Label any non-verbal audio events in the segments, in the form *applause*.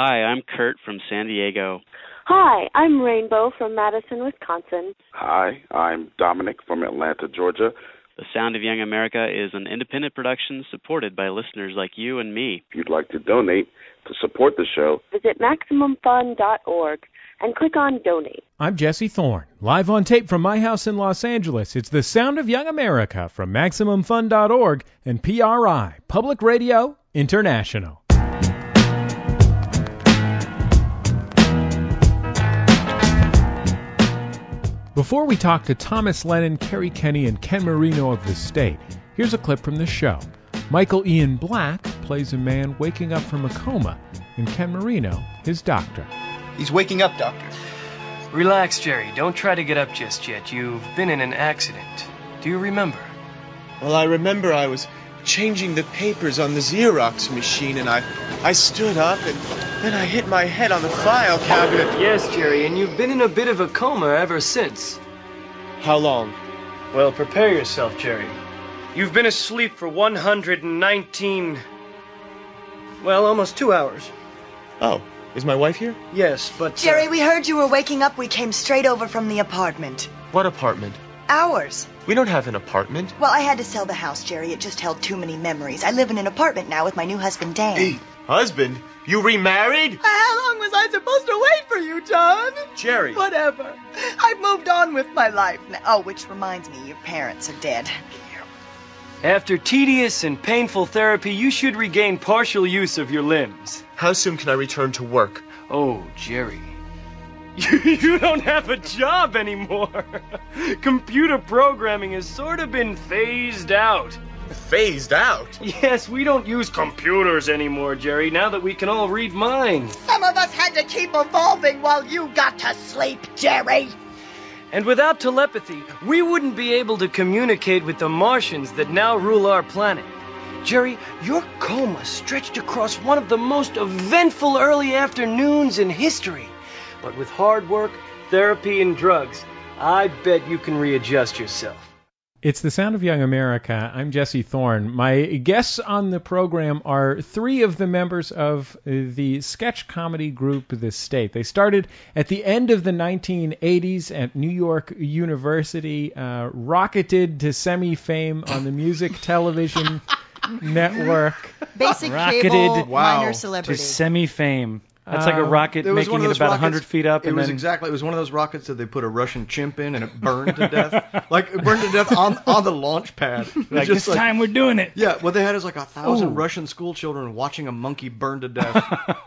Hi, I'm Kurt from San Diego. Hi, I'm Rainbow from Madison, Wisconsin. Hi, I'm Dominic from Atlanta, Georgia. The Sound of Young America is an independent production supported by listeners like you and me. If you'd like to donate to support the show, Visit MaximumFun.org and click on Donate. I'm Jesse Thorn, live on tape from my house in Los Angeles. It's the Sound of Young America from MaximumFun.org and PRI, Public Radio International. Before we talk to Thomas Lennon, Kerri Kenney, and Ken Marino of the state, here's a clip from the show. Michael Ian Black plays a man waking up from a coma, and Ken Marino, his doctor. He's waking up, Doctor. Relax, Jerry. Don't try to get up just yet. You've been in an accident. Do you remember? Well, I remember I was changing the papers on the Xerox machine, and I, I stood up, and then I hit my head on the file cabinet. Yes, Jerry, and you've been in a bit of a coma ever since. How long? Well, prepare yourself, Jerry. You've been asleep for 119. Well, almost two hours. Oh, is my wife here? Yes, but. uh, Jerry, we heard you were waking up. We came straight over from the apartment. What apartment? Ours. We don't have an apartment. Well, I had to sell the house, Jerry. It just held too many memories. I live in an apartment now with my new husband, Dan. Hey, husband, you remarried? How long was I supposed to wait for you, John? Jerry. Whatever. I've moved on with my life now. Oh, which reminds me, your parents are dead. After tedious and painful therapy, you should regain partial use of your limbs. How soon can I return to work? Oh, Jerry. You, you don't have a job anymore. *laughs* Computer programming has sort of been phased out. Phased out. Yes, we don't use computers anymore, Jerry, now that we can all read minds. Some of us had to keep evolving while you got to sleep, Jerry. And without telepathy, we wouldn't be able to communicate with the Martians that now rule our planet. Jerry, your coma stretched across one of the most eventful early afternoons in history. But with hard work, therapy, and drugs, I bet you can readjust yourself. It's the Sound of Young America. I'm Jesse Thorn. My guests on the program are three of the members of uh, the sketch comedy group The State. They started at the end of the 1980s at New York University, uh, rocketed to semi fame on the music *laughs* television network. Basic Rocketed cable, Wow. minor to semi fame. That's like a Um, rocket It making it about rockets- 100 feet up. It was then, exactly. It was one of those rockets that they put a Russian chimp in and it *laughs* burned to death. like it burned to death on on the launch pad. *laughs* Like, just this time we're doing it. Yeah, what they had is like a thousand Ooh. Russian school children watching a monkey burn to death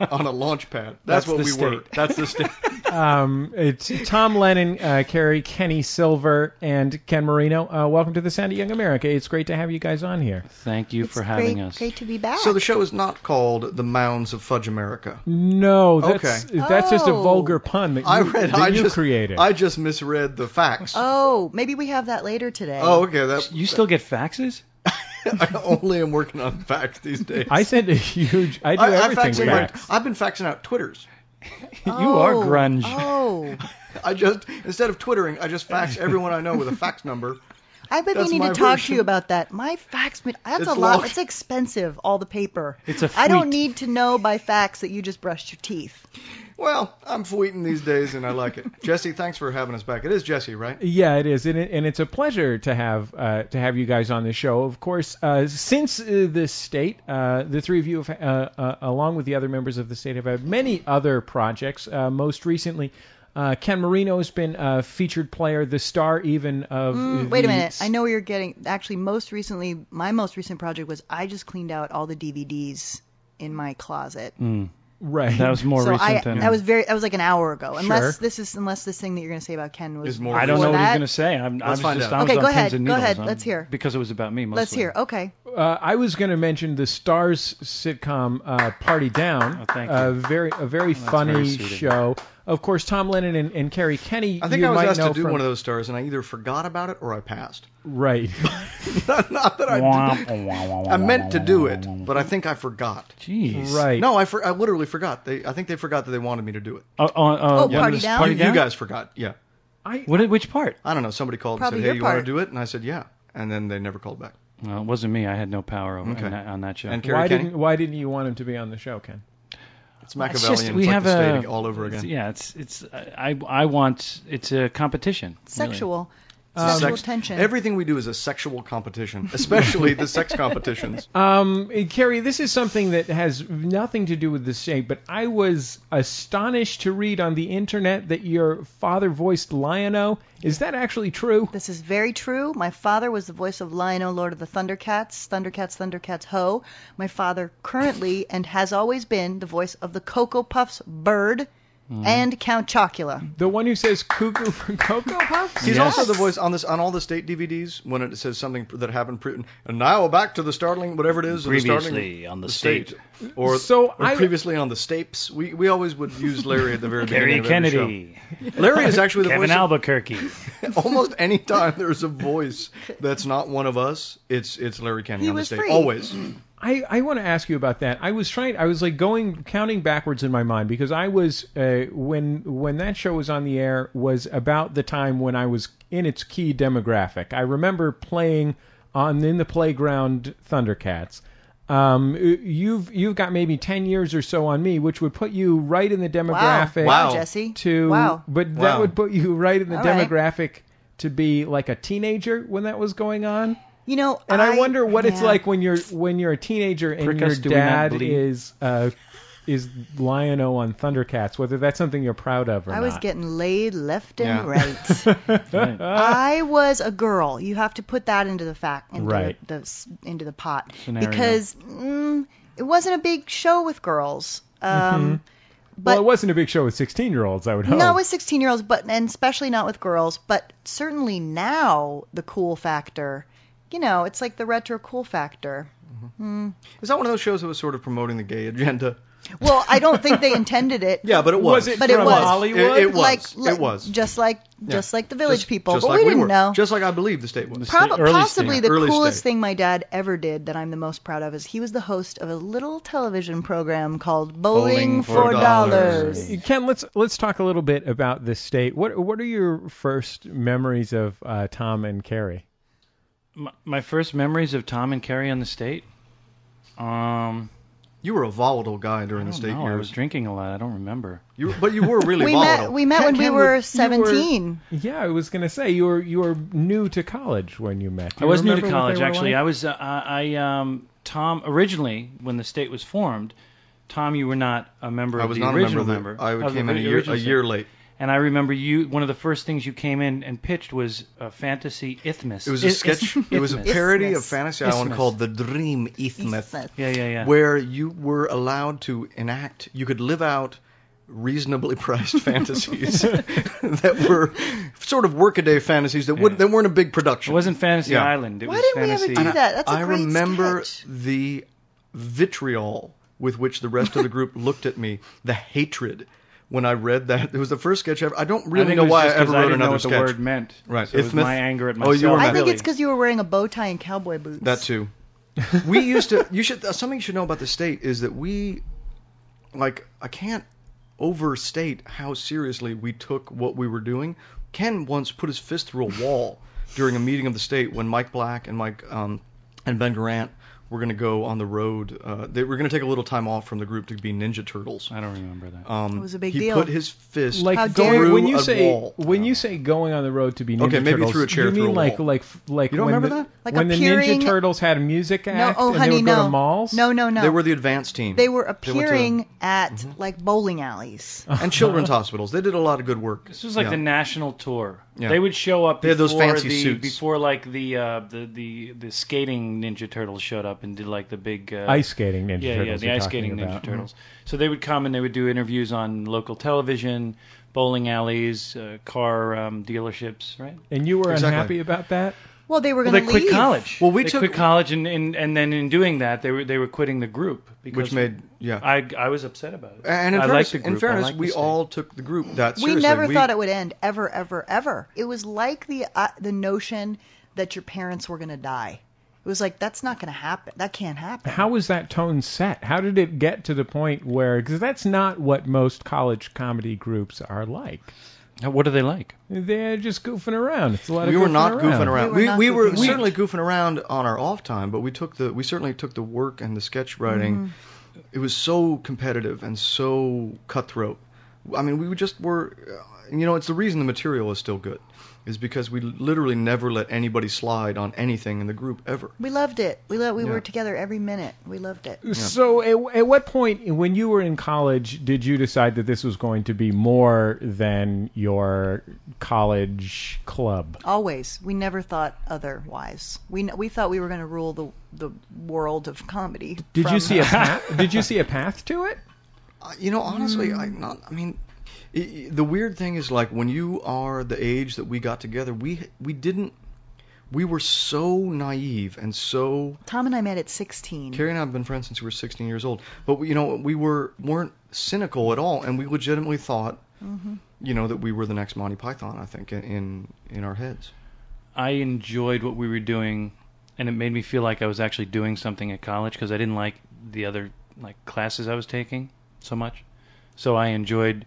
*laughs* on a launch pad. That's, That's what the we were. That's the state. Um, it's Tom Lennon, uh, Kerri, Kenney Silver, and Ken Marino. Uh, welcome to the Sound of Young America. It's great to have you guys on here. Thank you It's for having great, us. Great to be back. so the show is not called The Mounds of Fudge America. No, that's Okay. that's just a Oh. vulgar pun that you, I read. that I you just created. I just misread the facts. Oh, maybe we have that later today. Oh, okay. That You still get faxes? *laughs* I only am working on facts these days. I sent a huge. I do I, I everything fax in my- fax. I've been faxing out Twitters. *laughs* you are Oh, grunge. Oh, *laughs* I just instead of twittering, I just fax everyone I know with a fax number. I've been That's meaning to my talk to you about that. My fax, ma- that's It's a lot. long. It's expensive, all the paper. It's a I don't need to know by fax that you just brushed your teeth. Well, I'm fleeting these days, and I like it. *laughs* Jesse, thanks for having us back. It is Jesse, right? Yeah, it is, and, it, and it's a pleasure to have uh, to have you guys on the show. Of course, uh, since uh, the state, uh, the three of you, have, uh, uh, along with the other members of the state, have had many other projects. Uh, most recently, uh, Ken Marino has been a featured player, the star even of. Mm, wait a minute. I know where you're getting. Actually, most recently, my most recent project was I just cleaned out all the DVDs in my closet. Mm. Right. That was more so recent I than. that was very that was like an hour ago. Unless Sure. this is unless this thing that you're going to say about Ken was Is more I don't know before what he's that. going to say. I'm, Let's was find just out. I was Okay, go ahead, and go ahead, I'm- let's hear. Because it was about me mostly. Let's hear. Okay. Uh, I was going to mention the Stars sitcom uh, Party Down. Oh, thank you. A very a very that's funny very sweet of you. show. Of course, Tom Lennon and, and Kerri Kenney. I think you I was might asked know to do from, one of those stars, and I either forgot about it or I passed. Right. *laughs* not, not that I did. I meant to do it, but I think I forgot. Jeez. right. No, I, for, I literally forgot. They, I think they forgot that they wanted me to do it. Oh, oh, oh, Oh, yeah, Party Down? Party you, down? you guys forgot. Yeah. I, What? Which part? I don't know. Somebody called Probably and said, your "Hey, you want to do it?" And I said, "Yeah." And then they never called back. Well, it wasn't me. I had no power over Okay. on, that, on that show. And Kerri why Kenney? didn't Why didn't you want him to be on the show, Ken? It's It's Machiavellian. just It's we like have the a state all over it's- again. Yeah, it's it's I I want it's a competition. really. Sexual. Um, Sexual Sex- tension. Everything we do is a sexual competition, especially the sex *laughs* competitions. Um, Kerri, this is something that has nothing to do with the state, but I was astonished to read on the internet that your father voiced Lion-O. Is that actually true? This is very true. My father was the voice of Lion-O, Lord of the Thundercats, Thundercats, Thundercats, Ho. My father currently and has always been the voice of the Cocoa Puffs bird. Mm-hmm. and Count Chocula. The one who says cuckoo for Cocoa Puffs? He's Yes. also the voice on this on all the state DVDs when it says something that happened. Pre- and now back to the startling whatever it is. of the startling- Previously on the state, state. or So or I- previously on the Stapes. We we always would use Larry at the very Gary beginning of every Kenney, show. Larry is actually the Kevin voice. of- Albuquerque. *laughs* almost any time there's a voice that's not one of us, it's it's Larry Kenney He on the was stage. free. Always. I, I want to ask you about that. I was trying. I was like going counting backwards in my mind because I was uh, when when that show was on the air was about the time when I was in its key demographic. I remember playing on in the playground Thundercats. Um, you've you've got maybe ten years or so on me, which would put you right in the demographic. Wow, Wow. Jesse. To Wow. but that Wow. would put you right in the All right. demographic to be like a teenager when that was going on. You know, And I, wonder what it's like when you're when you're a teenager and Prick your us, do we dad is uh, is Lion-O on Thundercats. Whether that's something you're proud of or not. I was not. getting laid left and Yeah. right. *laughs* Right. I was a girl. You have to put that into the fact, into Right. the, the into the pot, Scenario. because mm, it wasn't a big show with girls. Um, Mm-hmm. But well, it wasn't a big show with 16 year olds. I would hope. not with 16 year olds, but and especially not with girls. But certainly now the cool factor, you know, it's like the retro cool factor. Is that one of those shows that was sort of promoting the gay agenda? Well, I don't think they intended it. *laughs* Yeah, but it was. Was it But it from was. Hollywood? It, it was. Like, like it was. just like Yeah. just like the village Just- people, just but like we didn't were. know. Just like I believe the state was. Prob- Early possibly stage. the Early coolest stage. thing my dad ever did that I'm the most proud of is he was the host of a little television program called Bowling, Bowling for for Dollars. Dollars. Ken, let's let's talk a little bit about this state. What what are your first memories of uh, Tom and Kerri? My, my first memories of Tom and Kerri on the state. Um, You were a volatile guy during I the don't state know. I was drinking a lot. I don't remember. You, were- but you were really *laughs* We volatile. met we met Ken- when we Ken, were you 17. Yeah, I was gonna say you were you were new to college when you met. Do I was new to college actually. like? I was uh, I um Tom originally when the state was formed. Tom, you were not a member I of was the not a original member. of the- I of the came in a year, a year late. And I remember you. One of the first things you came in and pitched was a fantasy isthmus. It was a Is- sketch. is- *laughs* It was a isthmus. parody of Isthmus. Fantasy Island Isthmus. called The Dream Isthmus, Isthmus. Yeah, yeah, yeah. where you were allowed to enact. You could live out reasonably priced *laughs* fantasies that were sort of workaday fantasies that would Yeah. that weren't a big production. It wasn't Fantasy Yeah. Island. It Why was didn't we ever fantasy. do that? That's a I great remember sketch. the vitriol with which the rest of the group looked at me, the hatred when I read that. It was the first sketch ever. I don't really think know why I just 'cause ever I wrote didn't know another what sketch. the word meant. Right. So it was my anger at myself. Oh, you were I think really. it's because you were wearing a bow tie and cowboy boots. That too. we used to. You should. uh, Something you should know about the state is that we, like, I can't overstate how seriously we took what we were doing. Ken once put his fist through a wall during a meeting of the state when Mike Black and Mike um, and Ben Garant were going to go on the road. Uh, they were going to take a little time off from the group to be Ninja Turtles. I don't remember that. Um, It was a big he deal. put his fist like How going, dare- when you a say wall. when you say going on the road to be Ninja Okay, maybe Turtles, through a chair you through mean a like wall. like like You don't when remember the, that? Like when the Ninja Turtles had a music No, act oh and honey, they would go no. to malls? No, no, no. They were the advanced team. They were They to- appearing at Mm-hmm. like bowling alleys. and children's *laughs* hospitals. They did a lot of good work. This was like Yeah. the national tour. Yeah. They would show up They had those before fancy the suits. before like the uh, the the the skating Ninja Turtles showed up and did like the big uh, Ice skating Ninja yeah, Turtles. yeah, the ice talking skating Ninja about. Turtles. So they would come and they would do interviews on local television, bowling alleys, uh, car um, dealerships, right? And you were Exactly. unhappy about that? Well, they were Well, going they to quit leave. college. Well, we they took- quit college, and, and and then in doing that, they were they were quitting the group because which made yeah. I I was upset about it. And in I fairness, liked the in group. I fairness liked the we all took the group that We seriously. never thought it would end ever, ever, ever. It was like the uh, the notion that your parents were going to die. It was like that's not going to happen. That can't happen. How was that tone set? How did it get to the point where because that's not what most college comedy groups are like. What are they like? They're just goofing around. It's a lot We of were not around. goofing around. We We, were we not were certainly goofing around on our off time, but we took the we certainly took the work and the sketch writing it was so competitive and so cutthroat. I mean, we just were, uh, you know, it's the reason the material is still good, is because we literally never let anybody slide on anything in the group ever. We loved it. We lo- we Yeah. were together every minute. We loved it. So, at, at what point, when you were in college, did you decide that this was going to be more than your college club? Always. We never thought otherwise. We we thought we were going to rule the the world of comedy. Did from- you see a path? did you see a path to it? *laughs* Uh, you know, honestly, I not. I mean, i i the weird thing is like when you are the age that we got together, we we didn't. We were so naive and so. Tom and I met at 16. Kerri and I have been friends since we were 16 years old, but we, you know we were weren't cynical at all, and we legitimately thought, Mhm. you know, that we were the next Monty Python. I think in in, in our heads. I enjoyed what we were doing, and it made me feel like I was actually doing something at college because I didn't like the other like classes I was taking so much. So I enjoyed.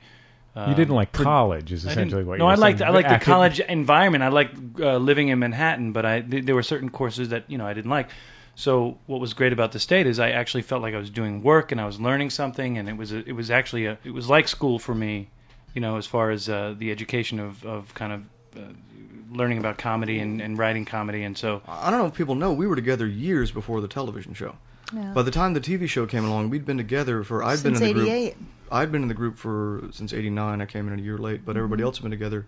Um, You didn't like college, is essentially what No, you're I liked saying. I liked the Acad- college environment. I liked uh, living in Manhattan, but I th- there were certain courses that you know I didn't like. So what was great about the state is I actually felt like I was doing work and I was learning something, and it was a, it was actually a, it was like school for me, you know, as far as uh, the education of of kind of uh, learning about comedy and, and writing comedy, and so I don't know if people know we were together years before the television show. Yeah. By the time the TV show came along, we'd been together for I'd Since been in the 88. group. I'd been in the group for since '89. I came in a year late, but everybody Mhm. else had been together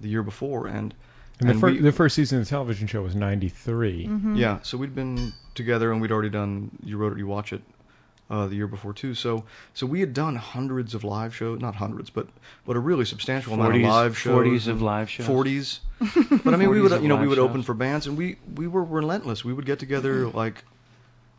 the year before, and And the, fir- we- the first season of the television show was '93. Mhm. yeah, so we'd been together, and we'd already done You Wrote It, You Watch It uh, the year before too. So so we had done hundreds of live shows, not hundreds, but but a really substantial amount of live shows. 40s of live shows. 40s. *laughs* But I mean, we would you know we live would open for bands, and we we were relentless. We would get together like.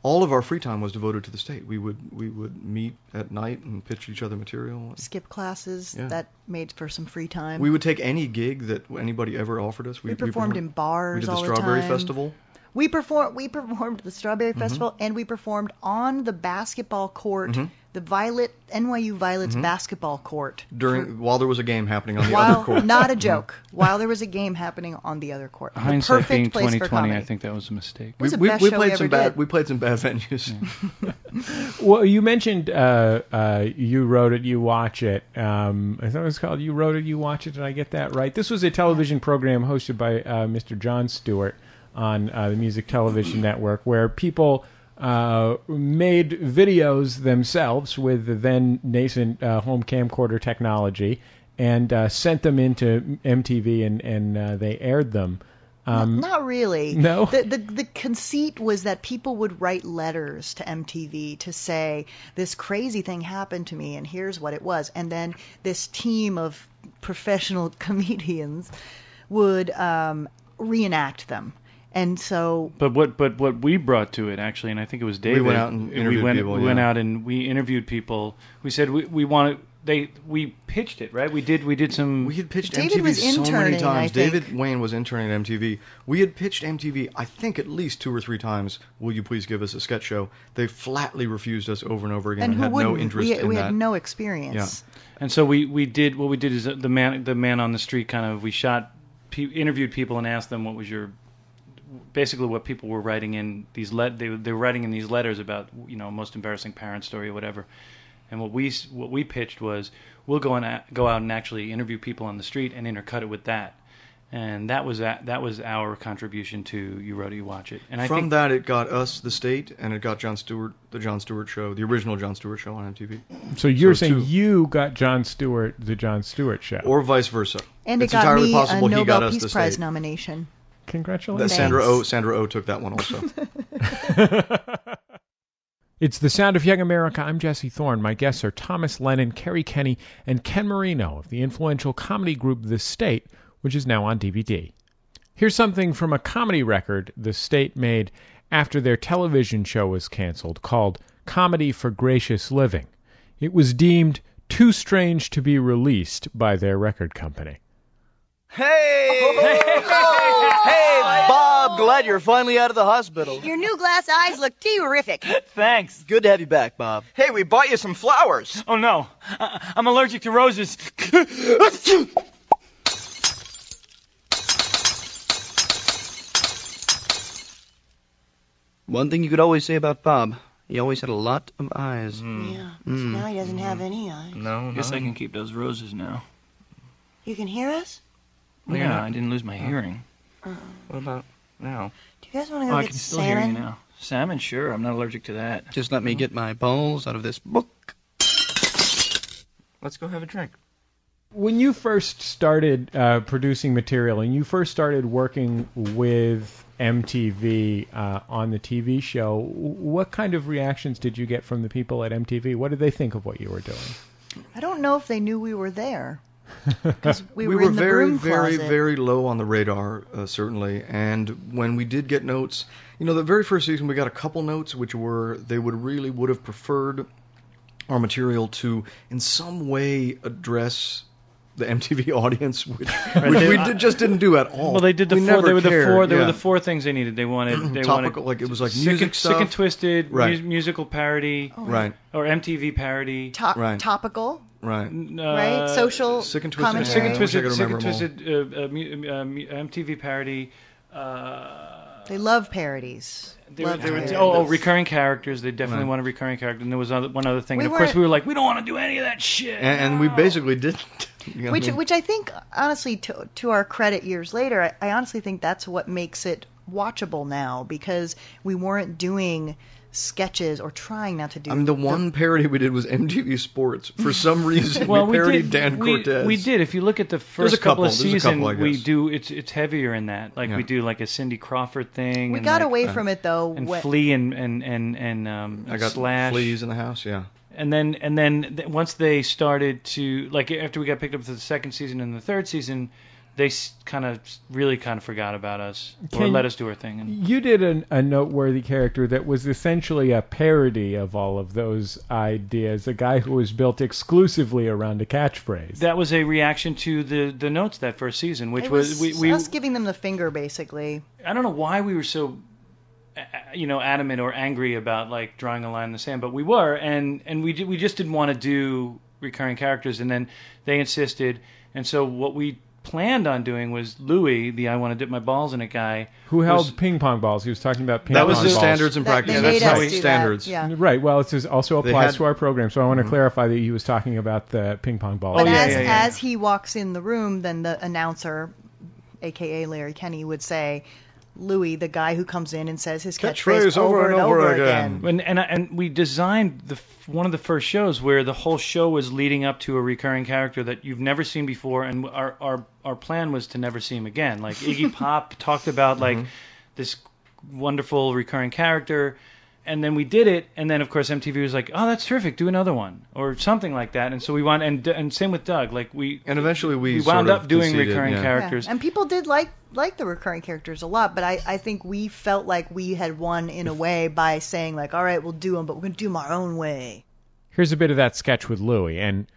All of our free time was devoted to the state. We would we would meet at night and pitch each other material. Skip classes. Yeah. That made for some free time. We would take any gig that anybody ever offered us. We performed in bars We did the all the Strawberry time. Festival. We performed. We performed the Strawberry Mhm. Festival, and we performed on the basketball court, Mhm. The Violet NYU Violets Mhm. basketball court. during while there was a game happening on the While other court. *laughs* not a Mhm. joke, while there was a game happening on the other court. The hindsight perfect being place 2020, comedy. I think that was a mistake. was we, we, we show we played some bad did. we played some bad venues. *laughs* Well, you mentioned uh, uh, you wrote it, you watch it. Um, I thought it was called "You Wrote It, You Watch It." Did I get that right? This was a television program hosted by uh, Mr. Jon Stewart on uh, the Music Television *clears throat* Network, where people uh, made videos themselves with the then nascent uh, home camcorder technology and uh, sent them into MTV, and and uh, they aired them. Um, Not really. No? The, the the conceit was that people would write letters to MTV to say this crazy thing happened to me and here's what it was, and then this team of professional *laughs* comedians would um, reenact them. And so But what but what we brought to it actually, and I think it was David. went out and we went, people, We went out and we interviewed people. We said we we want to. They we pitched it right. We did we did some. We had pitched David MTV was so many interning, I times. think. David Wain was interning at MTV. We had pitched MTV, I think, at least two or three times. Will you please give us a sketch show? They flatly refused us over and over again and and, who had wouldn't? no interest we in we that. had no experience. Yeah. And so we we did what we did is the man the man on the street kind of we shot pe- interviewed people and asked them what was your basically what people were writing in these let they, were- they were writing in these letters about you know most embarrassing parent story or whatever. And what we what we pitched was we'll go and go out and actually interview people on the street and intercut it with that. And that was that that was our contribution to You Wrote It, You Watch It. And I From think that, it got us the state, and it got Jon Stewart, the Jon Stewart show, the original Jon Stewart show on MTV, so you're So saying two. you got Jon Stewart, the Jon Stewart show. or vice versa. And it's it got entirely me a possible he Nobel got us Peace the Prize state. nomination. Congratulations. That Sandra Thanks. O. Sandra O. took that one also. *laughs* It's the sound of young America. I'm Jesse Thorn. My guests are Thomas Lennon, Kerri Kenney, and Ken Marino of the influential comedy group The State, which is now on DVD. Here's something from a comedy record The State made after their television show was canceled called Comedy for Gracious Living. It was deemed too strange to be released by their record company. Hey! *laughs* hey, Bob, glad you're finally out of the hospital. Your new glass eyes look terrific. Thanks. Good to have you back, Bob. Hey, we bought you some flowers. Oh no, I- I'm allergic to roses. One thing you could always say about Bob, He always had a lot of eyes. Yeah. Mm. Now he doesn't have any eyes. No, Guess. I can keep those roses now. You can hear us? Well, Yeah. yeah, I didn't lose my hearing. Uh, What about now? do you guys want to go Oh, I get can still hear you salmon? now. Salmon, sure. I'm not allergic to that. Just let me get my balls out of this book. Let's go have a drink. When you first started uh, producing material and you first started working with MTV uh, on the TV show, what kind of reactions did you get from the people at MTV? What did they think of what you were doing? I don't know if they knew we were there. *laughs* 'Cause we, we were, were in the very, broom very, very low on the radar, uh, certainly. And when we did get notes, you know, the very first season we got a couple notes which were they would really would have preferred our material to, in some way, address the MTV *laughs* audience, which, *laughs* Right, which they- we did, just didn't do at all. Well, they did the we four. They were the four. They yeah. were the four things they needed. They wanted. They Topical, wanted like it was like sick music and, Sick and twisted, Right. mu- musical parody, Right. or MTV parody, To- Right. Topical, Right. right? Social Sick and Twisted. commentary. Sick and I wish I twisted, sick and twisted uh, uh, mu- uh, mu- MTV parody. Uh, They love parodies. they were, Love they were, oh, oh, recurring characters. They definitely Right. wanted recurring characters. And there was other, one other thing. We and of course, we were like, we don't want to do any of that shit. And, and we basically didn't. *laughs* you know, which I mean, which I think honestly to to our credit years later I, I honestly think that's what makes it watchable now because we weren't doing sketches or trying not to do I mean, the one parody we did was MTV Sports. For *laughs* some reason, well, we parodied did, Dan we, Cortese. We did. If you look at the first couple. couple of seasons, we do. It's it's heavier in that. Like Yeah. we do like a Cindy Crawford thing. we and got like, away from it though and when- Flea and and and and um, I got Slash. fleas in the house. Yeah. And then and then th- once they started to like after we got picked up for the second season and the third season, they kind of really kind of forgot about us or let us do our thing. And You did an, a noteworthy character that was essentially a parody of all of those ideas, a guy who was built exclusively around a catchphrase. that was a reaction to the the notes that first season, which it was, was we we us giving them the finger basically. I don't know why we were so, you know, adamant or angry about like drawing a line in the sand, but we were, and and we ju- we just didn't want to do recurring characters, and then they insisted, and so what we planned on doing was Louis, the I want to dip my balls in a guy, who held was- ping pong balls. He was talking about ping pong balls. That was the standards and practice. they Yeah, that's how do we that, standards. yeah. Right. Well, it also applies had- to our program, so I want to Mhm. clarify that he was talking about the ping pong balls. But Oh, yeah, as yeah, yeah. as he walks in the room, then the announcer, aka Larry Kenney, would say, "Louis, the guy who comes in and says his catchphrase, Catchphrase over and over again." And and and we designed the one of the first shows where the whole show was leading up to a recurring character that you've never seen before, and our our our plan was to never see him again. Like Iggy *laughs* Pop talked about like mm-hmm. this wonderful recurring character, and then we did it, and then of course MTV was like, oh that's terrific, do another one or something like that, and so we want and and same with Doug, like we And eventually we we wound sort of up doing conceded, recurring yeah. characters. Yeah. And people did like like the recurring characters a lot, but I, I think we felt like we had won in a way by saying like, all right, we'll do them, but we're gonna do them our own way. Here's a bit of that sketch with Louie and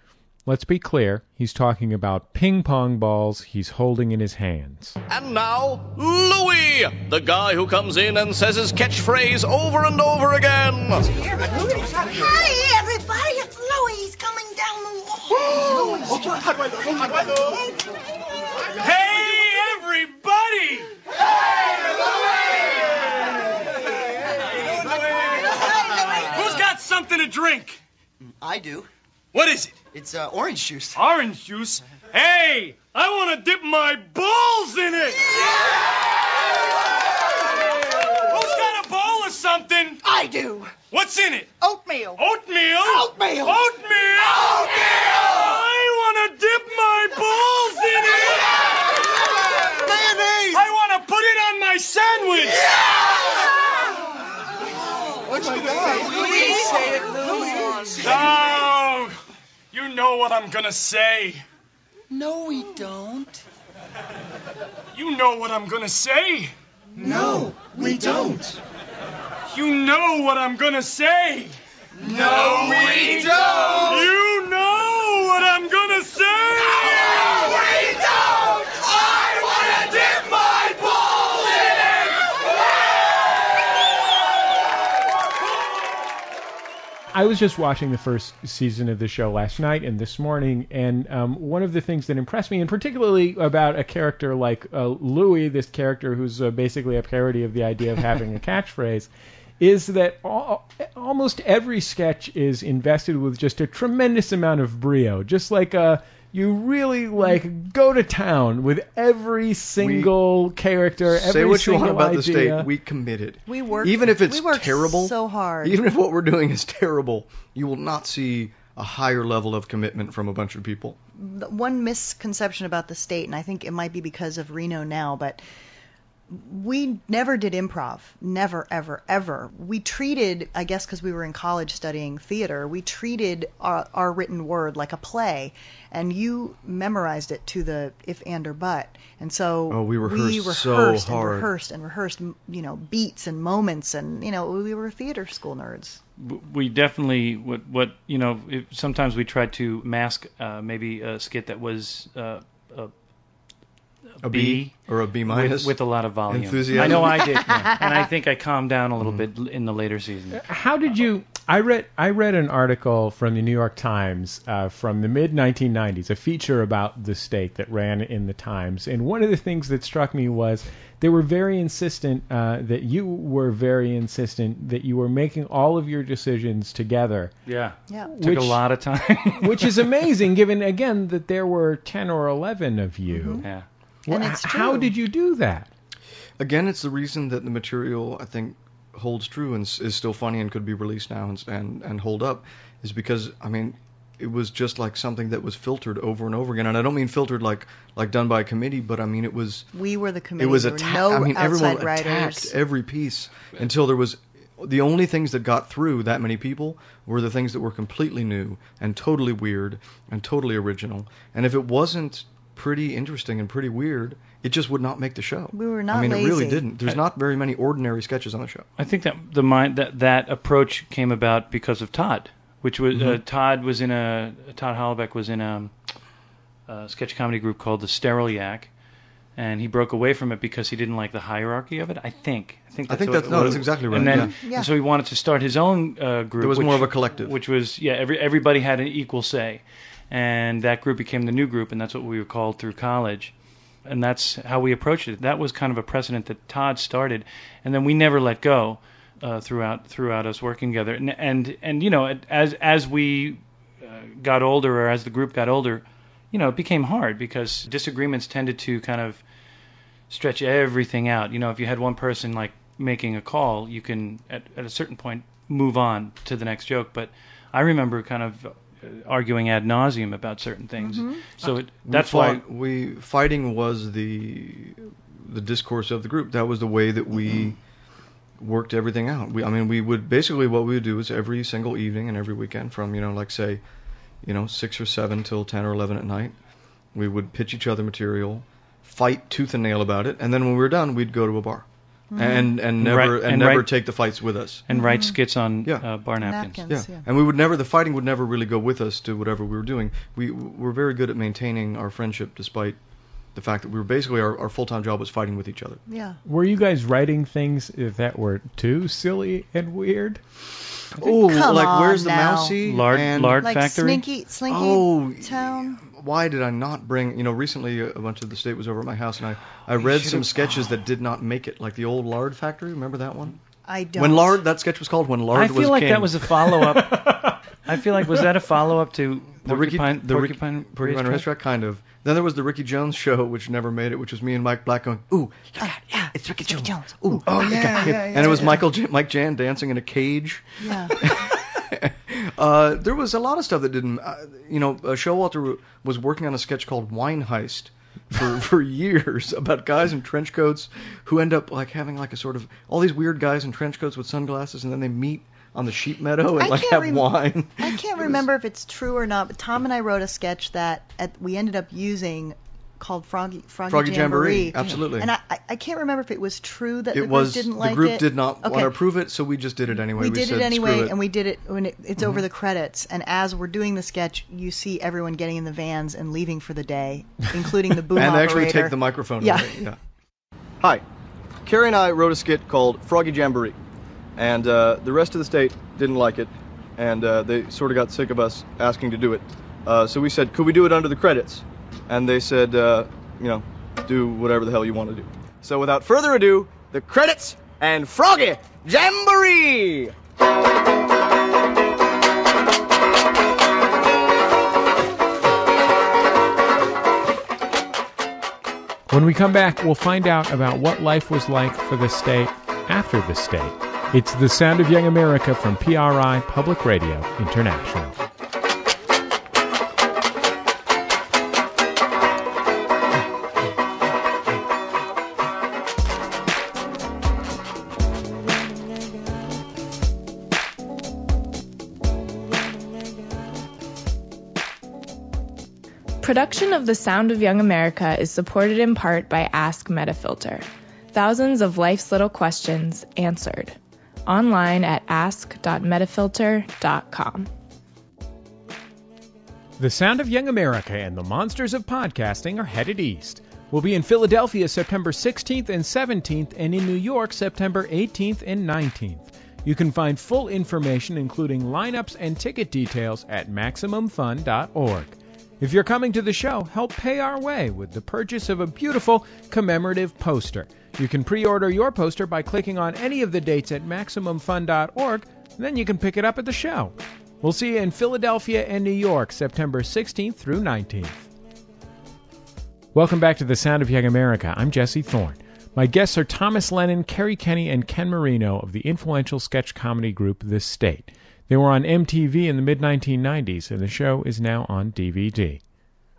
let's be clear, he's talking about ping pong balls he's holding in his hands. And now, Louis, the guy who comes in and says his catchphrase over and over again. Hi, everybody. It's Louis. He's coming down the wall. Hey, everybody! Who's got something to drink? I do. What is it? It's uh, orange juice. Orange juice? Hey, I want to dip my balls in it! Yeah! Who's got a bowl or something? I do. What's in it? Oatmeal. Oatmeal? Oatmeal. Oatmeal? I want to dip my balls in it! Mayonnaise. I want to put it on my sandwich! Yeah! What's Louis, say it, Louis. No! You know what I'm gonna say. No, we don't. You know what I'm gonna say. No, we don't. You know what I'm gonna say. No, we don't. You know what I'm gonna say. No, we don't. I want to dip my balls in I was just watching the first season of the show last night and this morning, and um, one of the things that impressed me, and particularly about a character like uh, Louis, this character who's uh, basically a parody of the idea of having a *laughs* catchphrase, is that all, almost every sketch is invested with just a tremendous amount of brio, just like a you really like go to town with every single character, every Say what you want about the state. We committed. We worked. Even if it's we worked terrible, so hard. Even if what we're doing is terrible, you will not see a higher level of commitment from a bunch of people. one misconception about the state, and I think it might be because of Reno now, but we never did improv. Never, ever, ever. We treated, I guess because we were in college studying theater, we treated our, our written word like a play, and you memorized it to the if and or but. And so Oh, we rehearsed so rehearsed hard. and rehearsed and rehearsed, you know, beats and moments, and you know, we were theater school nerds. We definitely what what you know if, sometimes we tried to mask uh, maybe a skit that was uh, a, A B or a B minus with, with a lot of volume. enthusiasm? I know I did, yeah. *laughs* and I think I calmed down a little bit in the later season. How did you? I read I read an article from the New York Times uh, from the mid 1990s, a feature about the state that ran in the Times, and one of the things that struck me was they were very insistent uh, that you were very insistent that you were making all of your decisions together. Yeah, Yeah. took a lot of time. which is *laughs* amazing, given again that there were 10 or 11 of you. Yeah. And Wh- it's How did you do that? Again, it's the reason that the material I think holds true and is still funny and could be released now and and and hold up is because I mean it was just like something that was filtered over and over again and I don't mean filtered like like done by a committee but I mean it was We were the committee. it was there were attacked no I mean everyone outside writers. attacked every piece until there was the only things that got through that many people were the things that were completely new and totally weird and totally original and if it wasn't pretty interesting and pretty weird it just would not make the show We were not I mean it really didn't there's not very many ordinary sketches on the show I think that the mind that that approach came about because of Todd, which was uh, Mhm. Todd was in a Todd Holoubek was in a, a sketch comedy group called the Sterile Yak, and he broke away from it because he didn't like the hierarchy of it. I think. I think. I That's think what- that's- no, what that's exactly right, And then, yeah. Yeah. and so he wanted to start his own uh, group. It was which, more of a collective. which was yeah. Every everybody had an equal say, and that group became the new group, and that's what we were called through college. And that's how we approached it. That was kind of a precedent that Todd started, and then we never let go uh, throughout throughout us working together. And and, and you know, as as we uh, got older, or as the group got older, you know, it became hard because disagreements tended to kind of stretch everything out. You know, if you had one person like making a call, you can at, at a certain point move on to the next joke. But I remember kind of arguing ad nauseum about certain things. Mm-hmm. So it, We that's why we fighting was the the discourse of the group. That was the way that we worked everything out. We, I mean, we would basically what we would do is every single evening and every weekend, from you know, like say, you know, six or seven till ten or eleven at night, we would pitch each other material, fight tooth and nail about it, and then when we were done, we'd go to a bar. And and never Right- and, and never right- take the fights with us. and write skits on Yeah. uh, bar napkins. Napkins. Yeah. yeah. and we would never the fighting would never really go with us to whatever we were doing. We were very good at maintaining our friendship despite the fact that we were basically our, our full time job was fighting with each other. Yeah. Were you guys writing things that were too silly and weird? Oh, Come like on where's the now. mousy Lard- and lard- Like Factory? Slinky, Slinky Oh, Town. why did I not bring? You know, recently a bunch of the state was over at my house and I I read some sketches that did not make it, like the old Lard Factory. Remember that one? I don't. When Lard that sketch was called When Lard was I was feel like king. that was a follow up. *laughs* I feel like was that a follow up to the Ricky Porcupine, the Ricky, Porcupine, Porcupine Racetrack? Racetrack, kind of. Then there was the Ricky Jones show, which never made it, which was me and Mike Black going, "Ooh, look at yeah, it's Ricky Jones." Jones. Ooh, oh look yeah, at- yeah, yeah, And it was. Michael J- Mike Jann dancing in a cage. Yeah. *laughs* uh, there was a lot of stuff that didn't. Uh, you know, uh, Showalter was working on a sketch called Wine Heist for *laughs* for years about guys in trench coats who end up like having like a sort of all these weird guys in trench coats with sunglasses, and then they meet on the sheep meadow and I like have rem- wine. I can't *laughs* remember if it's true or not, but Tom and I wrote a sketch that at, we ended up using called Froggy Froggy, Froggy Jamboree. Jamboree, absolutely. And I, I- I can't remember if it was true that the it group didn't like it. the group it. did not okay. want to approve it, so we just did it anyway. we did said, it anyway, it." and we did it when it, it's over Mhm. the credits. And as we're doing the sketch, you see everyone getting in the vans and leaving for the day, including the boom *laughs* and operator. actually take the microphone Yeah. away. Yeah. *laughs* Hi. Kerri and I wrote a skit called Froggy Jamboree, and uh, the rest of the state didn't like it, and uh, they sort of got sick of us asking to do it. Uh, so we said, could we do it under the credits? And they said, uh, you know, do whatever the hell you want to do. So without further ado, the credits and Froggy Jamboree. When we come back, we'll find out about what life was like for the state after the state. It's the sound of young America from PRI Public Radio International. Production of The Sound of Young America is supported in part by Ask Metafilter. Thousands of life's little questions answered. Online at ask.metafilter.com. The Sound of Young America and the Monsters of Podcasting are headed east. We'll be in Philadelphia September 16th and 17th, and in New York September 18th and 19th. You can find full information, including lineups and ticket details, at MaximumFun.org. If you're coming to the show, help pay our way with the purchase of a beautiful commemorative poster. You can pre order your poster by clicking on any of the dates at MaximumFun.org, and then you can pick it up at the show. We'll see you in Philadelphia and New York September 16th through 19th. Welcome back to the Sound of Young America. I'm Jesse Thorn. My guests are Thomas Lennon, Kerri Kenney, and Ken Marino of the influential sketch comedy group The State. They were on MTV in the mid 1990s, and the show is now on DVD.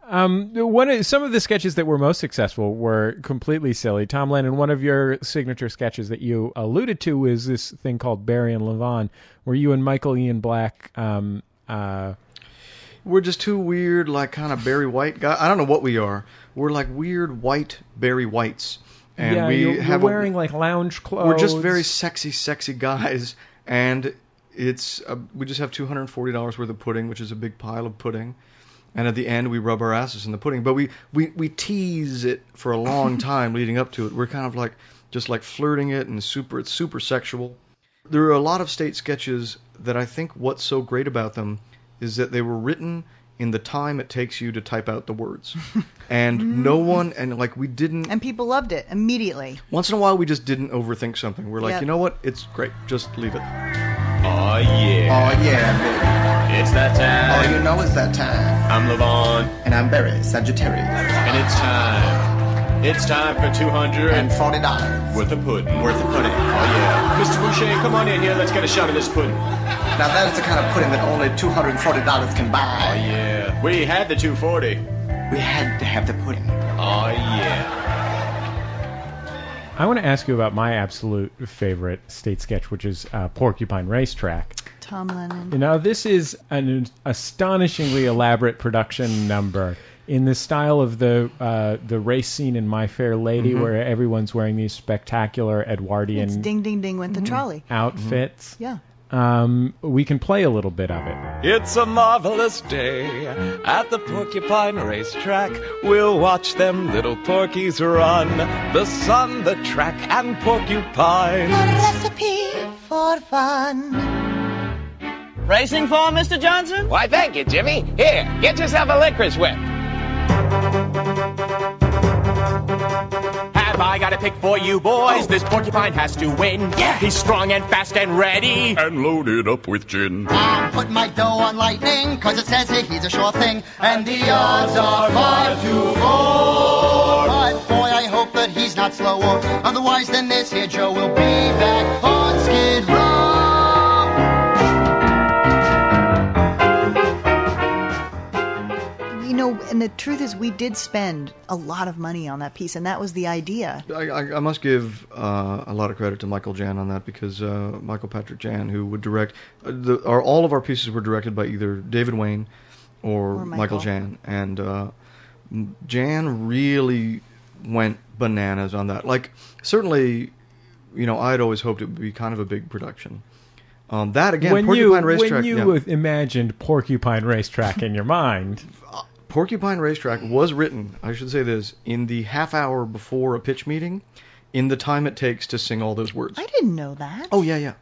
Um, one of, some of the sketches that were most successful were completely silly. Tom Lennon, one of your signature sketches that you alluded to is this thing called Barry and Levon, where you and Michael Ian Black. Um, uh, We're just two weird, like kind of Barry White guys. I don't know what we are. We're like weird white Barry Whites, and yeah, we you're, you're have wearing a, like lounge clothes. We're just very sexy, sexy guys, and it's uh, we just have two hundred and forty dollars worth of pudding, which is a big pile of pudding. And at the end, we rub our asses in the pudding. But we, we, we tease it for a long *laughs* time leading up to it. We're kind of like just like flirting it and super it's super sexual. There are a lot of state sketches that I think what's so great about them is that they were written in the time it takes you to type out the words. *laughs* and no one and like we didn't And people loved it immediately. once in a while we just didn't overthink something. We're like, Yep. you know what? It's great. Just leave it. Oh yeah. Oh yeah, baby. It's that time. Oh, you know it's that time. I'm Levon. And I'm Barry, Sagittarius. And it's time. It's time for two hundred And forty dollars. worth of pudding. Worth of pudding. Oh yeah. Mr. Boucher, come on in here. Let's get a shot of this pudding. Now that is the kind of pudding that only two hundred and forty dollars can buy. Oh yeah. We had the two forty. We had to have the pudding. Oh yeah. I want to ask you about my absolute favorite state sketch, which is uh, Porcupine Racetrack. Tom Lennon. You know, this is an astonishingly elaborate production number in the style of the uh, the race scene in My Fair Lady, Mhm. where everyone's wearing these spectacular Edwardian It's ding ding ding went the trolley. outfits. Yeah. Um, we can play a little bit of it. It's a marvelous day at the Porcupine Racetrack. We'll watch them little porkies run. The sun, the track, and porcupines. recipe for fun. Racing for, Mr. Johnson? Why, thank you, Jimmy. Here, get yourself a licorice whip. Have I got a pick for you boys? Oh. This porcupine has to win. Yeah. He's strong and fast and ready. And loaded up with gin. I'm putting my dough on lightning, cause it says that he's a sure thing, and the odds are five to four. But boy, I hope that he's not slower, otherwise then this here Joe will be back on Skid Row. The truth is, we did spend a lot of money on that piece, and that was the idea. I, I, I must give uh, a lot of credit to Michael Jann on that because uh, Michael Patrick Jann, who would direct, uh, the, our, all of our pieces were directed by either David Wain or, Or Michael. Michael. Jann, and uh, Jann really went bananas on that. Like certainly, you know, I had always hoped it would be kind of a big production. Um, that again, when Porcupine you Racetrack. when you yeah. imagined Porcupine Racetrack in your mind, *laughs* Porcupine Racetrack was written, I should say this, in the half hour before a pitch meeting, in the time it takes to sing all those words. I didn't know that. Oh yeah, yeah.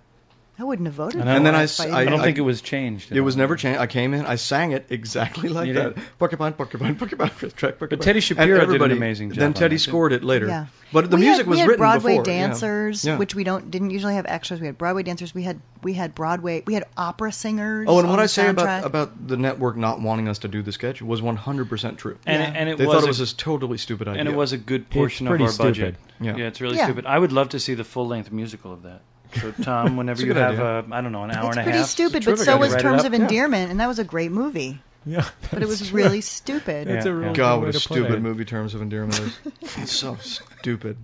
I wouldn't have voted. And, for then it I, if s- I I- didn't- don't I- think it was changed It was all. never changed. I came in, I sang it exactly like You that. did? Porcupine, porcupine, porcupine, track, porcupine. But Teddy Shapiro did an amazing job Then Teddy scored it later. Yeah. But the we music had, was we had written Broadway before. yeah. dancers, Yeah. which we don't didn't usually have extras. We had Broadway dancers. We had we had Broadway. We had opera singers. Oh, and on what the I say about about the network not wanting us to do the sketch was 100% true. And it- and it they was thought a- it was this totally stupid idea. and it was a good portion of pretty our budget. stupid. Yeah. it's really Yeah. stupid. I would love to see the full length musical of that. So Tom, *laughs* whenever you have, idea. uh, don't know, an hour it's and a half. pretty half. stupid, but so was Terms up. of Yeah. Endearment, and that was a great movie. Yeah, But it was that's really true. stupid. That's a real good God, what a stupid it. movie Terms of Endearment is. *laughs* it's so stupid.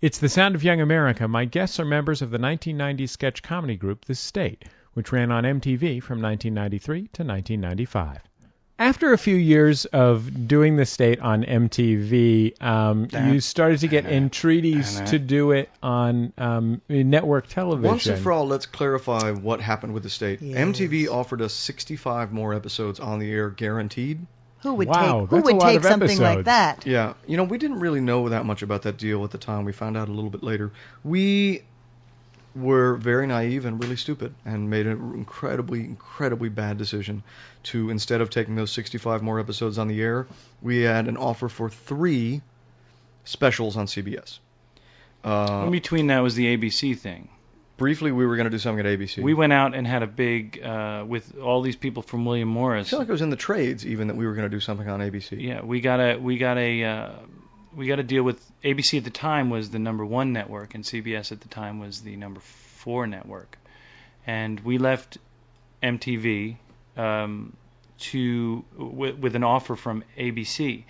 It's the sound of young America. My guests are members of the 1990s sketch comedy group The State, which ran on MTV from 1993 to 1995. After a few years of doing The State on MTV, um, you started to get entreaties to do it on um, network television. Once and for all, let's clarify what happened with the state. Yes. MTV offered us 65 more episodes on the air, guaranteed. Who would Wow, take Who would take of something like that? Yeah, you know, we didn't really know that much about that deal at the time. We found out a little bit later. We were very naive and really stupid and made an incredibly, incredibly bad decision to instead of taking those 65 more episodes on the air, we had an offer for three specials on CBS. Uh, In between that was the ABC thing. briefly, we were going to do something at ABC. We went out and had a big uh, with all these people from William Morris. I feel like it was in the trades even that we were going to do something on ABC. Yeah, we got a we got a uh, we got to deal with ABC at the time was the number one network and CBS at the time was the number four network, and we left MTV um, to with, an offer from ABC,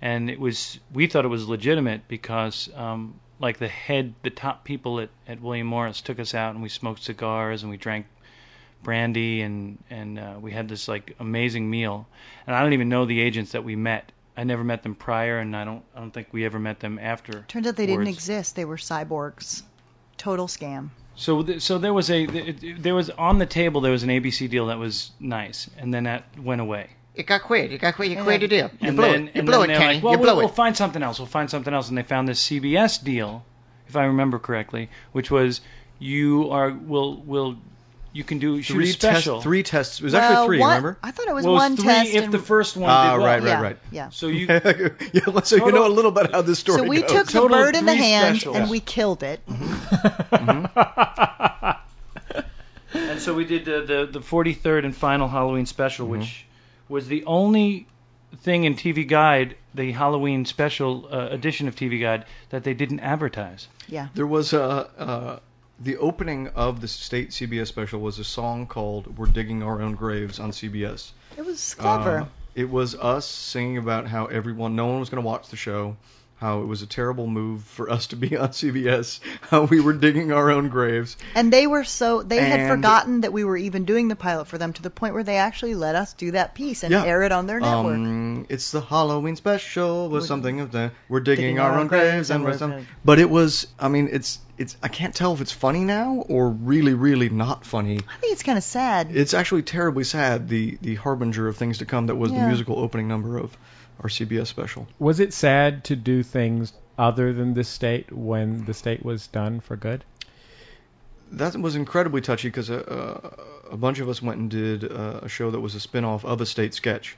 and it was we thought it was legitimate because um, like the head the top people at, at William Morris took us out and we smoked cigars and we drank brandy and and uh, we had this like amazing meal. And I don't even know the agents that we met I never met them prior and I don't I don't think we ever met them after Turns out they didn't exist. They were cyborgs. Total scam. so th- so there was a it- there was on the table there was an ABC deal that was nice and then that went away You got quit. You got quit. You quit the deal. You and blew then, it. You and blew then it, they're Kenny. like, well, you we'll, blew we'll find something else. We'll find something else. And they found this CBS deal, if I remember correctly, which was you are will will you can do shoot Three a special. tests. Three tests. It was well, actually three. one, remember? I thought it was Well, it was one three test. if and- the first one Ah, did well. right, right, yeah, right. Yeah. So you *laughs* yeah, so you know a little bit how this story So we goes. took the bird in the hand specials. and we killed it. *laughs* and so we did the the, the 43rd and final Halloween special, which was the only thing in TV Guide, the Halloween special uh, edition of TV Guide that they didn't advertise. Yeah. There was a uh, the opening of the state CBS special was a song called "We're Digging Our Own Graves" on CBS. It was clever. Uh, it was us singing about how everyone, no one was going to watch the show, how it was a terrible move for us to be on CBS, how we were digging our own graves. and they were so they had forgotten that we were even doing the pilot for them to the point where they actually let us do that piece and Yeah. air it on their network. Um, it's the Halloween special was We're- something of the we're digging, digging our own graves and we're we're but it was I mean it's it's I can't tell if it's funny now or really really not funny. I think it's kind of sad. It's actually terribly sad the the harbinger of things to come that was the musical opening number of our CBS special. Was it sad to do things other than the state when the state was done for good? That was incredibly touchy because a, a, a bunch of us went and did uh, a show that was a spin-off of a state sketch.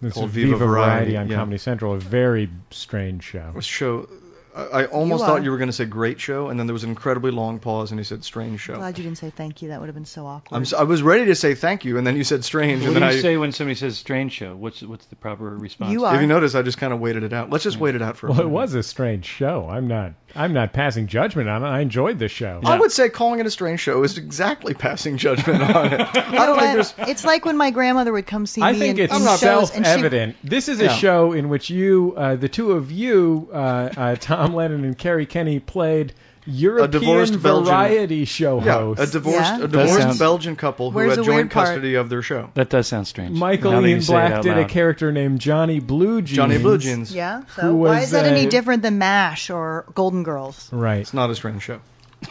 This Called Viva Viva Variety Variety, on yeah. Comedy Central, a very strange show. A show. I, I almost You thought are. you were going to say great show, and then there was an incredibly long pause, and you said strange show. Glad you didn't say thank you. That would have been so awkward. I'm, s- I was ready to say thank you, and then you said strange, What and do then you I. say when somebody says strange show? What's what's the proper response? You If you notice, I just kind of waited it out. Let's just wait it out for a Well, it minute. was a strange show. I'm not. I'm not passing judgment on it. I enjoyed the show. I would say calling it a strange show is exactly passing judgment on it. *laughs* You I don't think there's. It's like when my grandmother would come see I me think in, it's in shows, and she self-evident. This is a Yeah. show in which you, uh, the two of you, uh, uh, Tom Lennon and Kerri Kenney, played European divorced Belgian- variety show Yeah, hosts. a divorced, Yeah. a divorced sound- Belgian couple who had joint custody of their show. That does sound strange. Michael Now that Ian Black did a character named Johnny Blue Jeans. Johnny Blue Jeans. Yeah. So Who why was, is that any uh, different than MASH or Golden Girls? Right, It's not a strange show.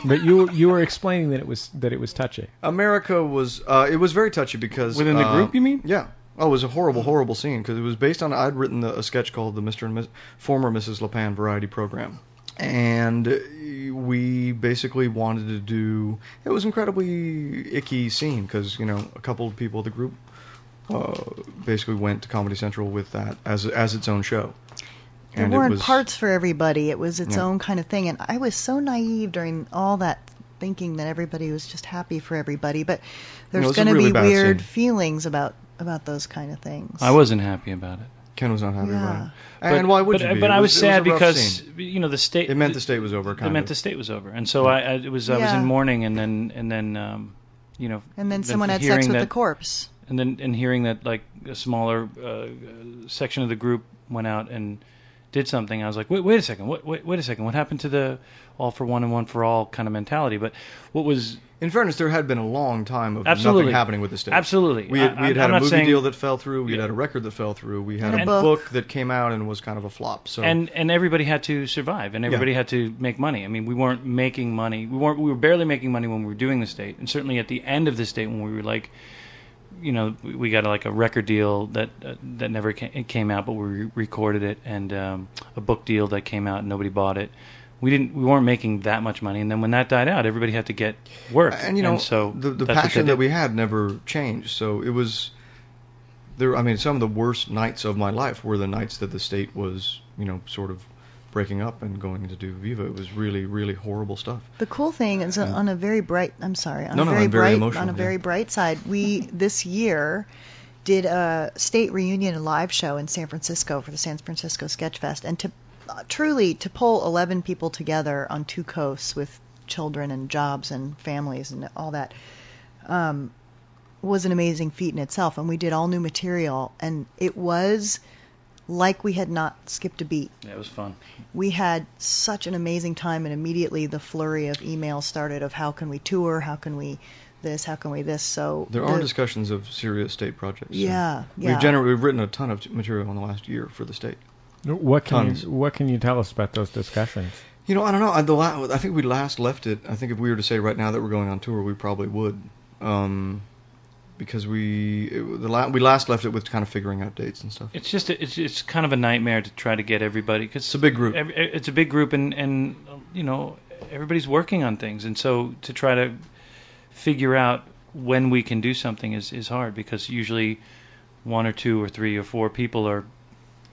but you you were explaining that it was that it was touchy. America was uh, it was very touchy because Within the uh, group, you mean? Yeah. Oh, it was a horrible, horrible scene because it was based on I'd written the, a sketch called the Mr. and Miss, former Mrs. LePan variety program, and we basically wanted to do. It was incredibly icky scene because you know a couple of people of the group uh, basically went to Comedy Central with that as as its own show. There And it weren't was- parts for everybody. It was its Yeah. own kind of thing, and I was so naive during all that, thinking that everybody was just happy for everybody. But there's it's a going to really be weird scene. feelings about about those kind of things. I wasn't happy about it. Ken was not happy Yeah. about it. And why would but, you be? But It I was, was- was sad a because scene. you know the state. It meant the state was over, It kind meant the state was over, and so I, I it was I was in mourning, and then and then um, you know. And then someone had sex with that, the corpse. And then and hearing that like a smaller uh, section of the group went out and did something, I was like, wait, wait a second, what, wait, wait a second, what happened to the all for one and one for all kind of mentality? But what was In fairness, there had been a long time of Absolutely. nothing happening with the state. Absolutely. We had, I- we had had a movie saying- deal that fell through. We had had a record that fell through. We had And a a book. book. that came out and was kind of a flop. So and and everybody had to survive and everybody had to make money. I mean, we weren't making money. We weren't. We were barely making money when we were doing the state, and certainly at the end of the state when we were like, you know, we- got like a record deal that uh, that never came, came out, but we re- recorded it, and um, a book deal that came out and nobody bought it. We didn't. We weren't making that much money, and then when that died out, everybody had to get work. and you know so the the passion that we had never changed. So it was there. I mean, some of the worst nights of my life were the nights that the state was you know sort of breaking up and going to do Viva. It was really really horrible stuff. The cool thing is on a very bright. I'm sorry. On No, a no, very I'm very bright. emotional, on a yeah. very bright side, we this year did a state reunion live show in San Francisco for the San Francisco Sketch Fest, and to uh, truly to pull 11 people together on two coasts with children and jobs and families and all that um, was an amazing feat in itself. And we did all new material, and it was like we had not skipped a beat Yeah, it was fun. we had such an amazing time and immediately the flurry of emails started of how can we tour how can we this how can we this so There the- are discussions of serious state projects. Yeah, yeah. We've gener- we've written a ton of material in the last year for the state. What can Tons. you What can you tell us about those discussions? You know, I don't know. I, the la- I think we last left it. I think if we were to say right now that we're going on tour, we probably would, um, because we it, the la- we last left it with kind of figuring out dates and stuff. It's just a, it's it's kind of a nightmare to try to get everybody because it's a big group. it's a big group, and and you know everybody's working on things, and so to try to figure out when we can do something is is hard because usually one or two or three or four people are.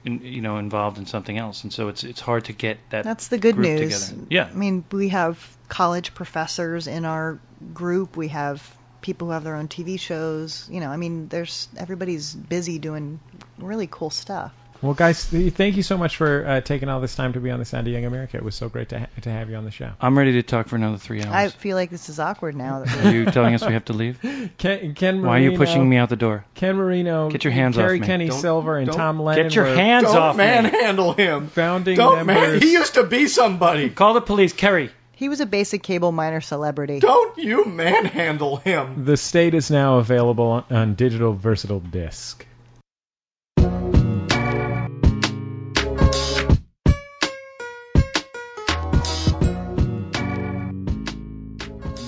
In, you know, involved in something else, and so it's it's hard to get that. that's the good group news Together. Yeah, i mean we have college professors in our group we have people who have their own tv shows you know i mean there's everybody's busy doing really cool stuff Well, guys, thank you so much for uh, taking all this time to be on the Sound of Young America. It was so great to ha- to have you on the show. I'm ready to talk for another three hours. i feel like this is awkward now that Are you telling us we have to leave? *laughs* Ken, Ken Why are you pushing me out the door? Ken Marino, Get your hands Kerri off me. Kenney Don't- Silver, and don't- Tom Lennon. Get your were hands Don't off me. manhandle him. Founding Don't man. members. He used to be somebody. Call the police, Kerri. He was a basic cable minor celebrity Don't you manhandle him. The state is now available on, on digital versatile disc.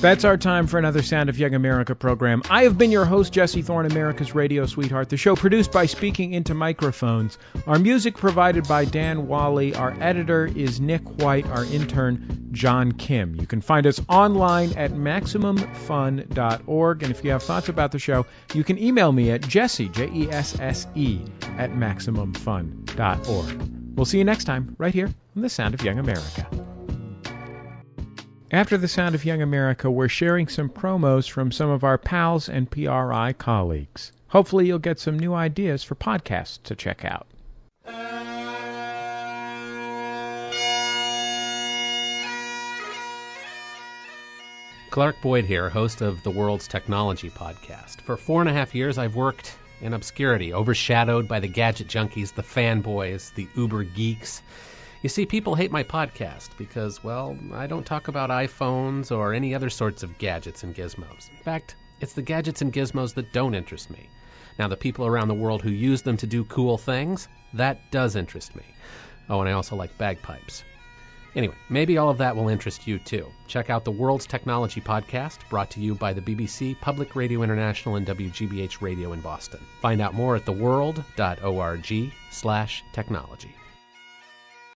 That's our time for another Sound of Young America program. I have been your host, Jesse Thorn, America's radio sweetheart. The show produced by Speaking Into Microphones. Our music provided by Dan Wally. Our editor is Nick White. Our intern, John Kim. You can find us online at MaximumFun.org. And if you have thoughts about the show, you can email me at Jesse, J E S S E, at MaximumFun.org. We'll see you next time, right here on The Sound of Young America. After the Sound of Young America, we're sharing some promos from some of our pals and PRI colleagues. Hopefully, you'll get some new ideas for podcasts to check out. Clark Boyd here, host of the World's Technology Podcast. For four and a half years, I've worked in obscurity, overshadowed by the gadget junkies, the fanboys, the uber geeks. You see, people hate my podcast because, well, I don't talk about iPhones or any other sorts of gadgets and gizmos. In fact, it's the gadgets and gizmos that don't interest me. Now, the people around the world who use them to do cool things, that does interest me. Oh, and I also like bagpipes. Anyway, maybe all of that will interest you too. Check out the World's Technology Podcast, brought to you by the BBC, Public Radio International, and WGBH Radio in Boston. Find out more at theworld.org slash technology.